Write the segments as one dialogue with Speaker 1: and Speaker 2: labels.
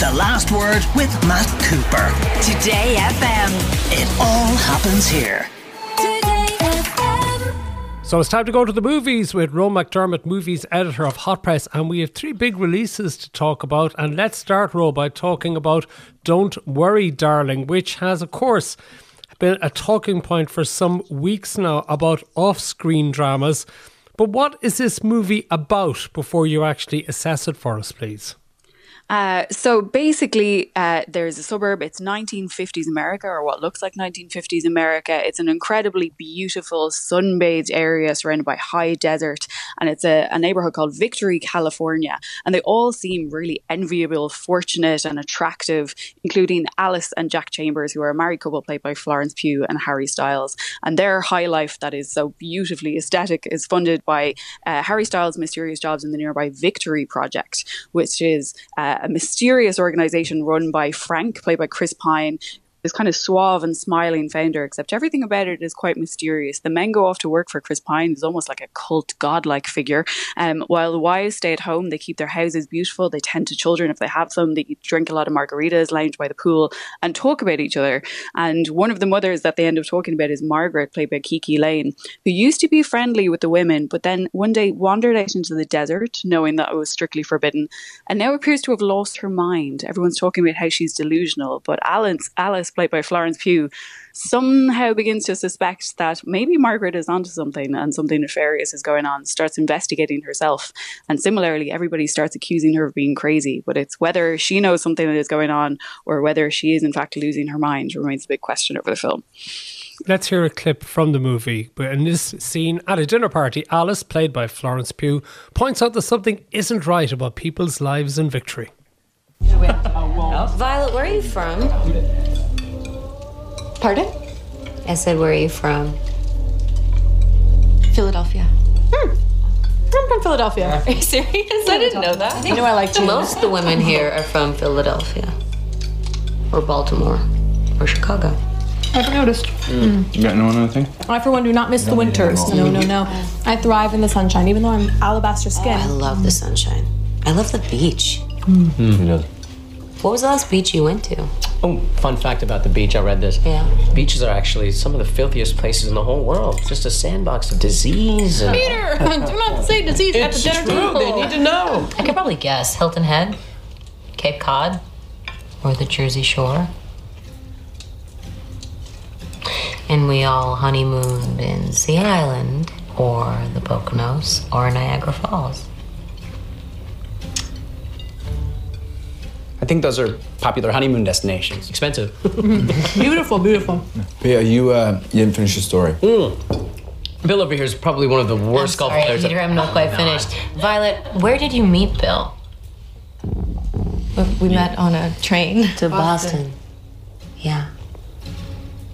Speaker 1: The Last Word with Matt Cooper.
Speaker 2: Today FM.
Speaker 1: It all happens here.
Speaker 3: Today FM So it's time to go to the movies with Roe McDermott, movies editor of Hot Press, and we have three big releases to talk about. And let's start, Roe, by talking about Don't Worry, Darling, which has, of course, been a talking point for some weeks now about off screen dramas. But what is this movie about before you actually assess it for us, please?
Speaker 4: Uh, so basically, uh, there's a suburb. It's 1950s America, or what looks like 1950s America. It's an incredibly beautiful, sun-bathed area surrounded by high desert, and it's a, a neighborhood called Victory, California. And they all seem really enviable, fortunate, and attractive, including Alice and Jack Chambers, who are a married couple played by Florence Pugh and Harry Styles. And their high life, that is so beautifully aesthetic, is funded by uh, Harry Styles' mysterious jobs in the nearby Victory Project, which is uh, a mysterious organization run by Frank, played by Chris Pine, this kind of suave and smiling founder, except everything about it is quite mysterious. The men go off to work for Chris Pine, who's almost like a cult godlike figure. Um, while the wives stay at home, they keep their houses beautiful, they tend to children if they have some, they drink a lot of margaritas, lounge by the pool, and talk about each other. And one of the mothers that they end up talking about is Margaret, played by Kiki Layne, who used to be friendly with the women, but then one day wandered out into the desert, knowing that it was strictly forbidden, and now appears to have lost her mind. Everyone's talking about how she's delusional, but Alice, Alice played by Florence Pugh, somehow begins to suspect that maybe Margaret is onto something and something nefarious is going on, starts investigating herself. And similarly, everybody starts accusing her of being crazy. But it's whether she knows something that is going on or whether she is in fact losing her mind remains a big question over the film.
Speaker 3: Let's hear a clip from the movie. But in this scene at a dinner party, Alice, played by Florence Pugh, points out that something isn't right about people's lives in victory.
Speaker 5: Violet, where are you from?
Speaker 6: Pardon?
Speaker 5: I said, where are you from?
Speaker 6: Philadelphia. Hmm. I'm from Philadelphia.
Speaker 5: Are you serious? I didn't know that.
Speaker 6: You know I like you.
Speaker 5: Most of the women here are from Philadelphia, or Baltimore, or Chicago.
Speaker 6: I've noticed.
Speaker 7: You got no one other thing?
Speaker 6: I, for one, do not miss the winters. No, no, no. I thrive in the sunshine, even though I'm alabaster skin.
Speaker 5: I love the sunshine. I love the beach.
Speaker 7: Mm.
Speaker 5: What was the last beach you went to?
Speaker 8: Oh, fun fact about the beach. I read this.
Speaker 5: Yeah.
Speaker 8: Beaches are actually some of the filthiest places in the whole world. Just a sandbox of disease. And
Speaker 6: Peter, do not say disease at the dinner
Speaker 8: true. They need to know.
Speaker 5: I could probably guess Hilton Head, Cape Cod, or the Jersey Shore. And we all honeymooned in Sea Island, or the Poconos, or Niagara Falls.
Speaker 9: I think those are popular honeymoon destinations.
Speaker 8: Expensive.
Speaker 6: Beautiful, beautiful.
Speaker 7: Yeah, you uh, you didn't finish your story.
Speaker 8: Bill over here is probably one of the worst golf
Speaker 5: Sorry,
Speaker 8: players.
Speaker 5: Peter, I'm not quite finished. Violet, where did you meet Bill?
Speaker 6: We met on a train.
Speaker 5: To Boston. Yeah.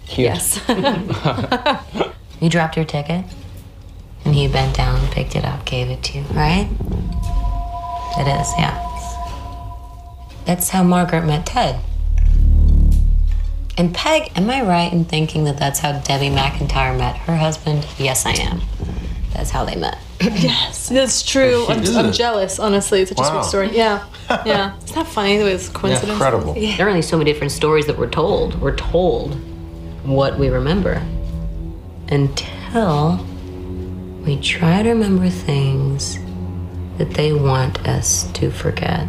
Speaker 9: Cute.
Speaker 6: Yes.
Speaker 5: You dropped your ticket, and he bent down, picked it up, gave it to you, right? It is, yeah. That's how Margaret met Ted. And Peg, am I right in thinking that that's how Debbie McIntyre met her husband? Yes, I am. That's how they met.
Speaker 6: yes, that's true. I'm,
Speaker 7: Is
Speaker 6: I'm jealous, honestly. It's such a
Speaker 7: Wow.
Speaker 6: sweet story. Yeah. Yeah. Isn't that funny? It was coincidence.
Speaker 7: Incredible.
Speaker 5: There are only so many different stories that we're told. We're told what we remember until we try to remember things that they want us to forget.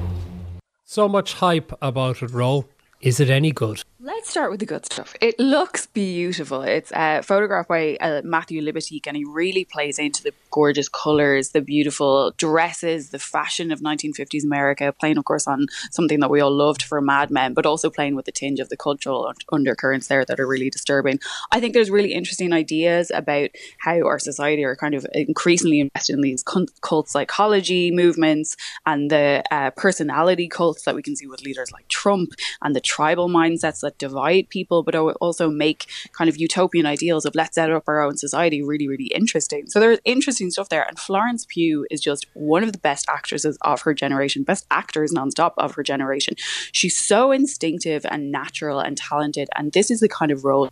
Speaker 3: So much hype about it, Roe. Is it any good?
Speaker 4: Let's start with the good stuff. It looks beautiful. It's uh, photographed by uh, Matthew Libatique, and he really plays into the gorgeous colors, the beautiful dresses, the fashion of 1950s America, playing, of course, on something that we all loved for Mad Men, but also playing with the tinge of the cultural undercurrents there that are really disturbing. I think there's really interesting ideas about how our society are kind of increasingly invested in these cult psychology movements and the uh, personality cults that we can see with leaders like Trump and the tribal mindsets that divide people, but also make kind of utopian ideals of let's set up our own society really, really interesting. So there's interesting stuff there. And Florence Pugh is just one of the best actresses of her generation, best actors nonstop of her generation. She's so instinctive and natural and talented. And this is the kind of role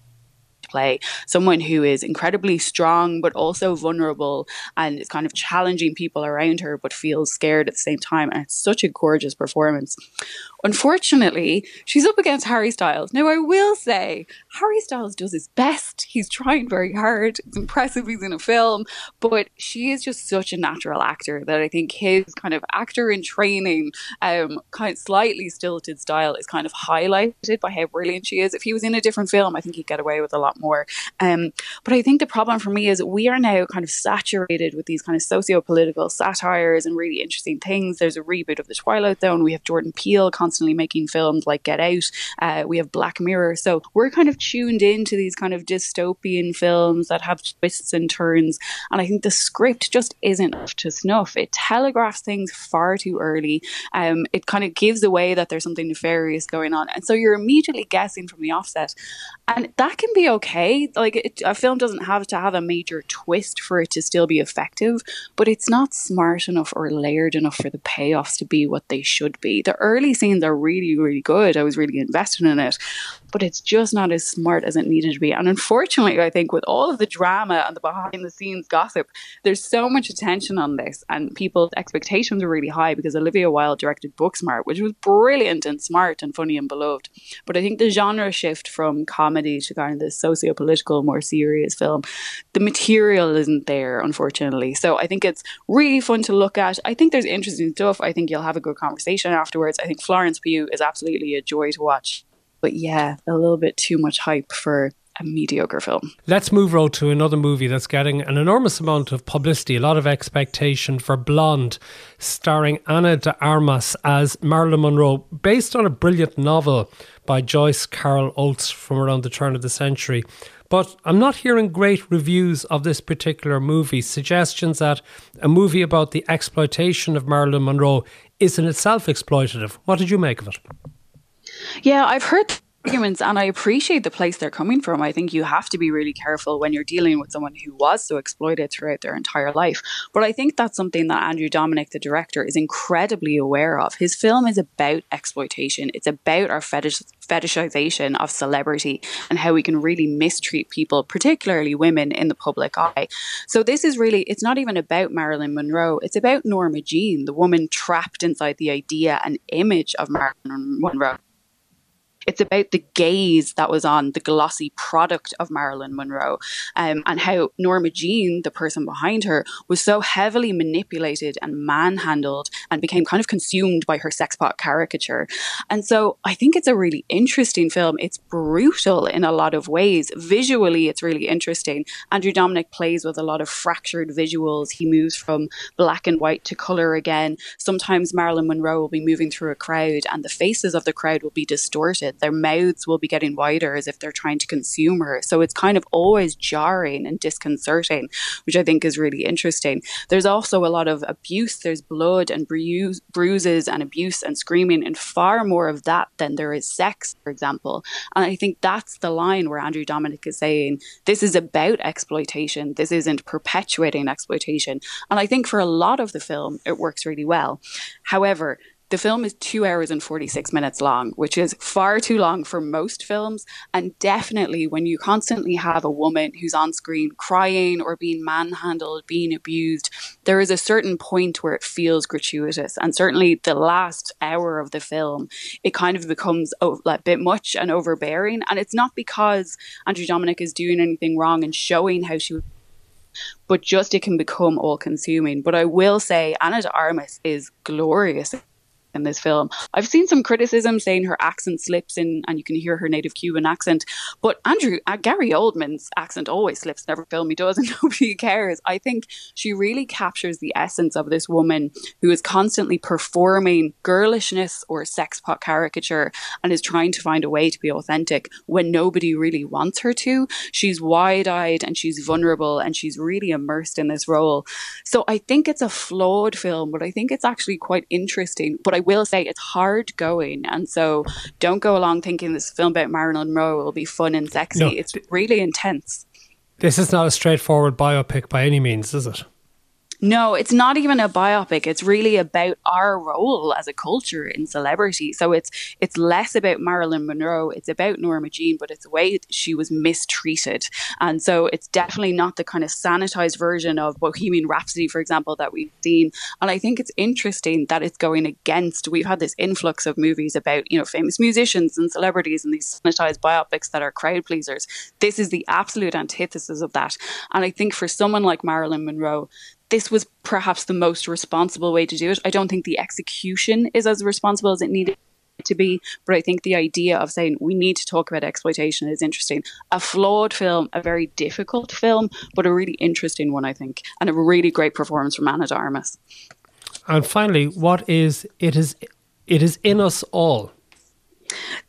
Speaker 4: play someone who is incredibly strong, but also vulnerable and is kind of challenging people around her, but feels scared at the same time. And it's such a gorgeous performance. Unfortunately, she's up against Harry Styles. Now, I will say, Harry Styles does his best. He's trying very hard. It's impressive he's in a film, but she is just such a natural actor that I think his kind of actor in training, um, kind of slightly stilted style is kind of highlighted by how brilliant she is. If he was in a different film, I think he'd get away with a lot more. Um, but I think the problem for me is we are now kind of saturated with these kind of socio political satires and really interesting things. There's a reboot of The Twilight Zone. We have Jordan Peele constantly making films like Get Out. Uh, we have Black Mirror. So we're kind of tuned into these kind of dystopian films that have twists and turns. And I think the script just isn't up to snuff. It telegraphs things far too early. Um, it kind of gives away that there's something nefarious going on. And so you're immediately guessing from the offset. And that can be okay. Like it, a film doesn't have to have a major twist for it to still be effective, but it's not smart enough or layered enough for the payoffs to be what they should be. The early scenes are really, really good. I was really invested in it, but it's just not as smart as it needed to be. And unfortunately, I think with all of the drama and the behind the scenes gossip, there's so much attention on this, and people's expectations are really high because Olivia Wilde directed Booksmart, which was brilliant and smart and funny and beloved. But I think the genre shift from comedy to kind of the socio political, more serious film, the material isn't there, unfortunately. So I think it's really fun to look at. I think there's interesting stuff. I think you'll have a good conversation afterwards. I think Florence Pugh is absolutely a joy to watch. But yeah, a little bit too much hype for a mediocre film.
Speaker 3: Let's move Roe to another movie that's getting an enormous amount of publicity, a lot of expectation for Blonde, starring Ana de Armas as Marilyn Monroe, based on a brilliant novel by Joyce Carol Oates from around the turn of the century. But I'm not hearing great reviews of this particular movie, suggestions that a movie about the exploitation of Marilyn Monroe is in itself exploitative. What did you make of it?
Speaker 4: Yeah, I've heard arguments and I appreciate the place they're coming from. I think you have to be really careful when you're dealing with someone who was so exploited throughout their entire life. But I think that's something that Andrew Dominik, the director, is incredibly aware of. His film is about exploitation. It's about our fetish fetishization of celebrity and how we can really mistreat people, particularly women, in the public eye. So this is really it's not even about Marilyn Monroe. It's about Norma Jean, the woman trapped inside the idea and image of Marilyn Monroe it's about the gaze that was on the glossy product of Marilyn Monroe um, and how Norma Jean, the person behind her, was so heavily manipulated and manhandled and became kind of consumed by her sexpot caricature. And so I think it's a really interesting film. It's brutal in a lot of ways. Visually, it's really interesting. Andrew Dominik plays with a lot of fractured visuals. He moves from black and white to color again. Sometimes Marilyn Monroe will be moving through a crowd and the faces of the crowd will be distorted their mouths will be getting wider as if they're trying to consume her. So it's kind of always jarring and disconcerting, which I think is really interesting. There's also a lot of abuse. There's blood and bru- bruises and abuse and screaming, and far more of that than there is sex, for example. And I think that's the line where Andrew Dominik is saying this is about exploitation. This isn't perpetuating exploitation. And I think for a lot of the film, it works really well. However, the film is two hours and 46 minutes long, which is far too long for most films. And definitely when you constantly have a woman who's on screen crying or being manhandled, being abused, there is a certain point where it feels gratuitous. And certainly the last hour of the film, it kind of becomes a bit much and overbearing. And it's not because Andrew Dominik is doing anything wrong and showing how she but just it can become all consuming. But I will say Ana de Armas is glorious in this film. I've seen some criticism saying her accent slips in and you can hear her native Cuban accent. But Andrew, uh, Gary Oldman's accent always slips in every film he does and nobody cares. I think she really captures the essence of this woman who is constantly performing girlishness or sex pot caricature and is trying to find a way to be authentic when nobody really wants her to. She's wide eyed and she's vulnerable and she's really immersed in this role. So I think it's a flawed film, but I think it's actually quite interesting. But I will say it's hard going. And so don't go along thinking this film about Marilyn Monroe will be fun and sexy. No, it's really intense.
Speaker 3: This is not a straightforward biopic by any means, is it?
Speaker 4: No, it's not even a biopic. It's really about our role as a culture in celebrity. So it's it's less about Marilyn Monroe. It's about Norma Jean, but it's the way she was mistreated. And so it's definitely not the kind of sanitized version of Bohemian Rhapsody, for example, that we've seen. And I think it's interesting that it's going against. We've had this influx of movies about you know famous musicians and celebrities and these sanitized biopics that are crowd pleasers. This is the absolute antithesis of that. And I think for someone like Marilyn Monroe, this was perhaps the most responsible way to do it. I don't think the execution is as responsible as it needed to be, but I think the idea of saying we need to talk about exploitation is interesting. A flawed film, a very difficult film, but a really interesting one, I think, and a really great performance from Ana de
Speaker 3: And finally, what is it is it is in us all.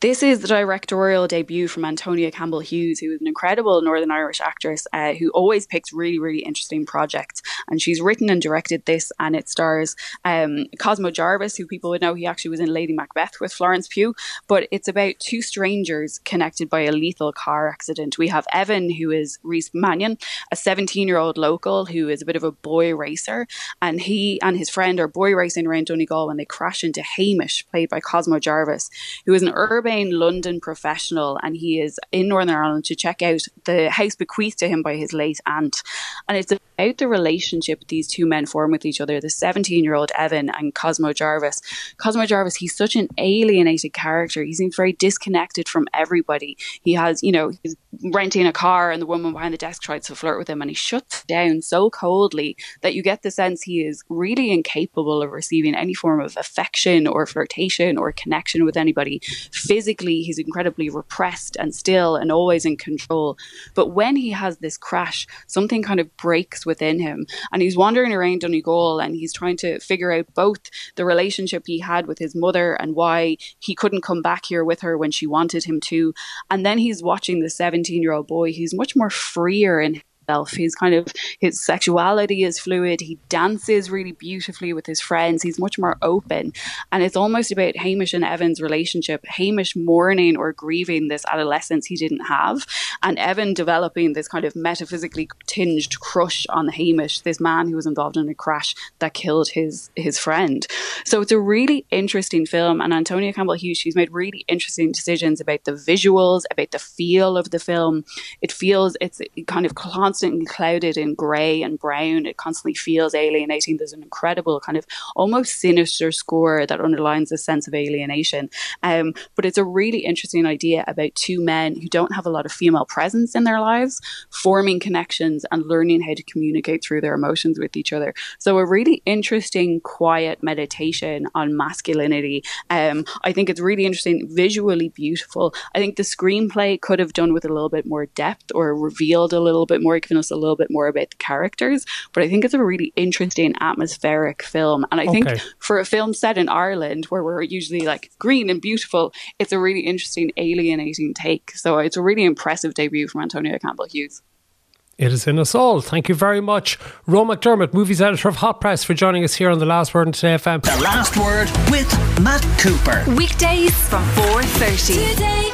Speaker 4: This is the directorial debut from Antonia Campbell Hughes, who is an incredible Northern Irish actress uh, who always picks really, really interesting projects. And she's written and directed this, and it stars um, Cosmo Jarvis, who people would know he actually was in Lady Macbeth with Florence Pugh. But it's about two strangers connected by a lethal car accident. We have Evan, who is Rhys Mannion, a 17 year old local who is a bit of a boy racer, and he and his friend are boy racing around Donegal when they crash into Hamish, played by Cosmo Jarvis, who is an urbane London professional and he is in Northern Ireland to check out the house bequeathed to him by his late aunt. And it's about the relationship these two men form with each other the 17 year old Evan and Cosmo Jarvis. Cosmo Jarvis, he's such an alienated character. He seems very disconnected from everybody. He has, you know, he's renting a car and the woman behind the desk tries to flirt with him and he shuts down so coldly that you get the sense he is really incapable of receiving any form of affection or flirtation or connection with anybody physically he's incredibly repressed and still and always in control. But when he has this crash, something kind of breaks within him and he's wandering around Donegal and he's trying to figure out both the relationship he had with his mother and why he couldn't come back here with her when she wanted him to. And then he's watching the 17 year old boy who's much more freer in himself. He's kind of his sexuality is fluid. He dances really beautifully with his friends. He's much more open, and it's almost about Hamish and Evan's relationship. Hamish mourning or grieving this adolescence he didn't have, and Evan developing this kind of metaphysically tinged crush on Hamish, this man who was involved in a crash that killed his his friend. So it's a really interesting film, and Antonia Campbell Hughes she's made really interesting decisions about the visuals, about the feel of the film. It feels it's kind of constantly clouded in grey and brown. It constantly feels alienating. There's an incredible kind of almost sinister score that underlines a sense of alienation. Um, but it's a really interesting idea about two men who don't have a lot of female presence in their lives, forming connections and learning how to communicate through their emotions with each other. So a really interesting, quiet meditation on masculinity. Um, I think it's really interesting, visually beautiful. I think the screenplay could have done with a little bit more depth or revealed a little bit more given us a little bit more about the characters. But I think it's a really interesting atmospheric film. And I think for a film set in Ireland where we're usually like green and beautiful, it's a really interesting alienating take. So it's a really impressive debut from Antonia Campbell Hughes.
Speaker 3: It is in us all. Thank you very much, Roe McDermott, movies editor of Hot Press, for joining us here on the Last Word on Today FM.
Speaker 1: The Last Word with Matt Cooper.
Speaker 2: Weekdays from 4.30.
Speaker 10: Today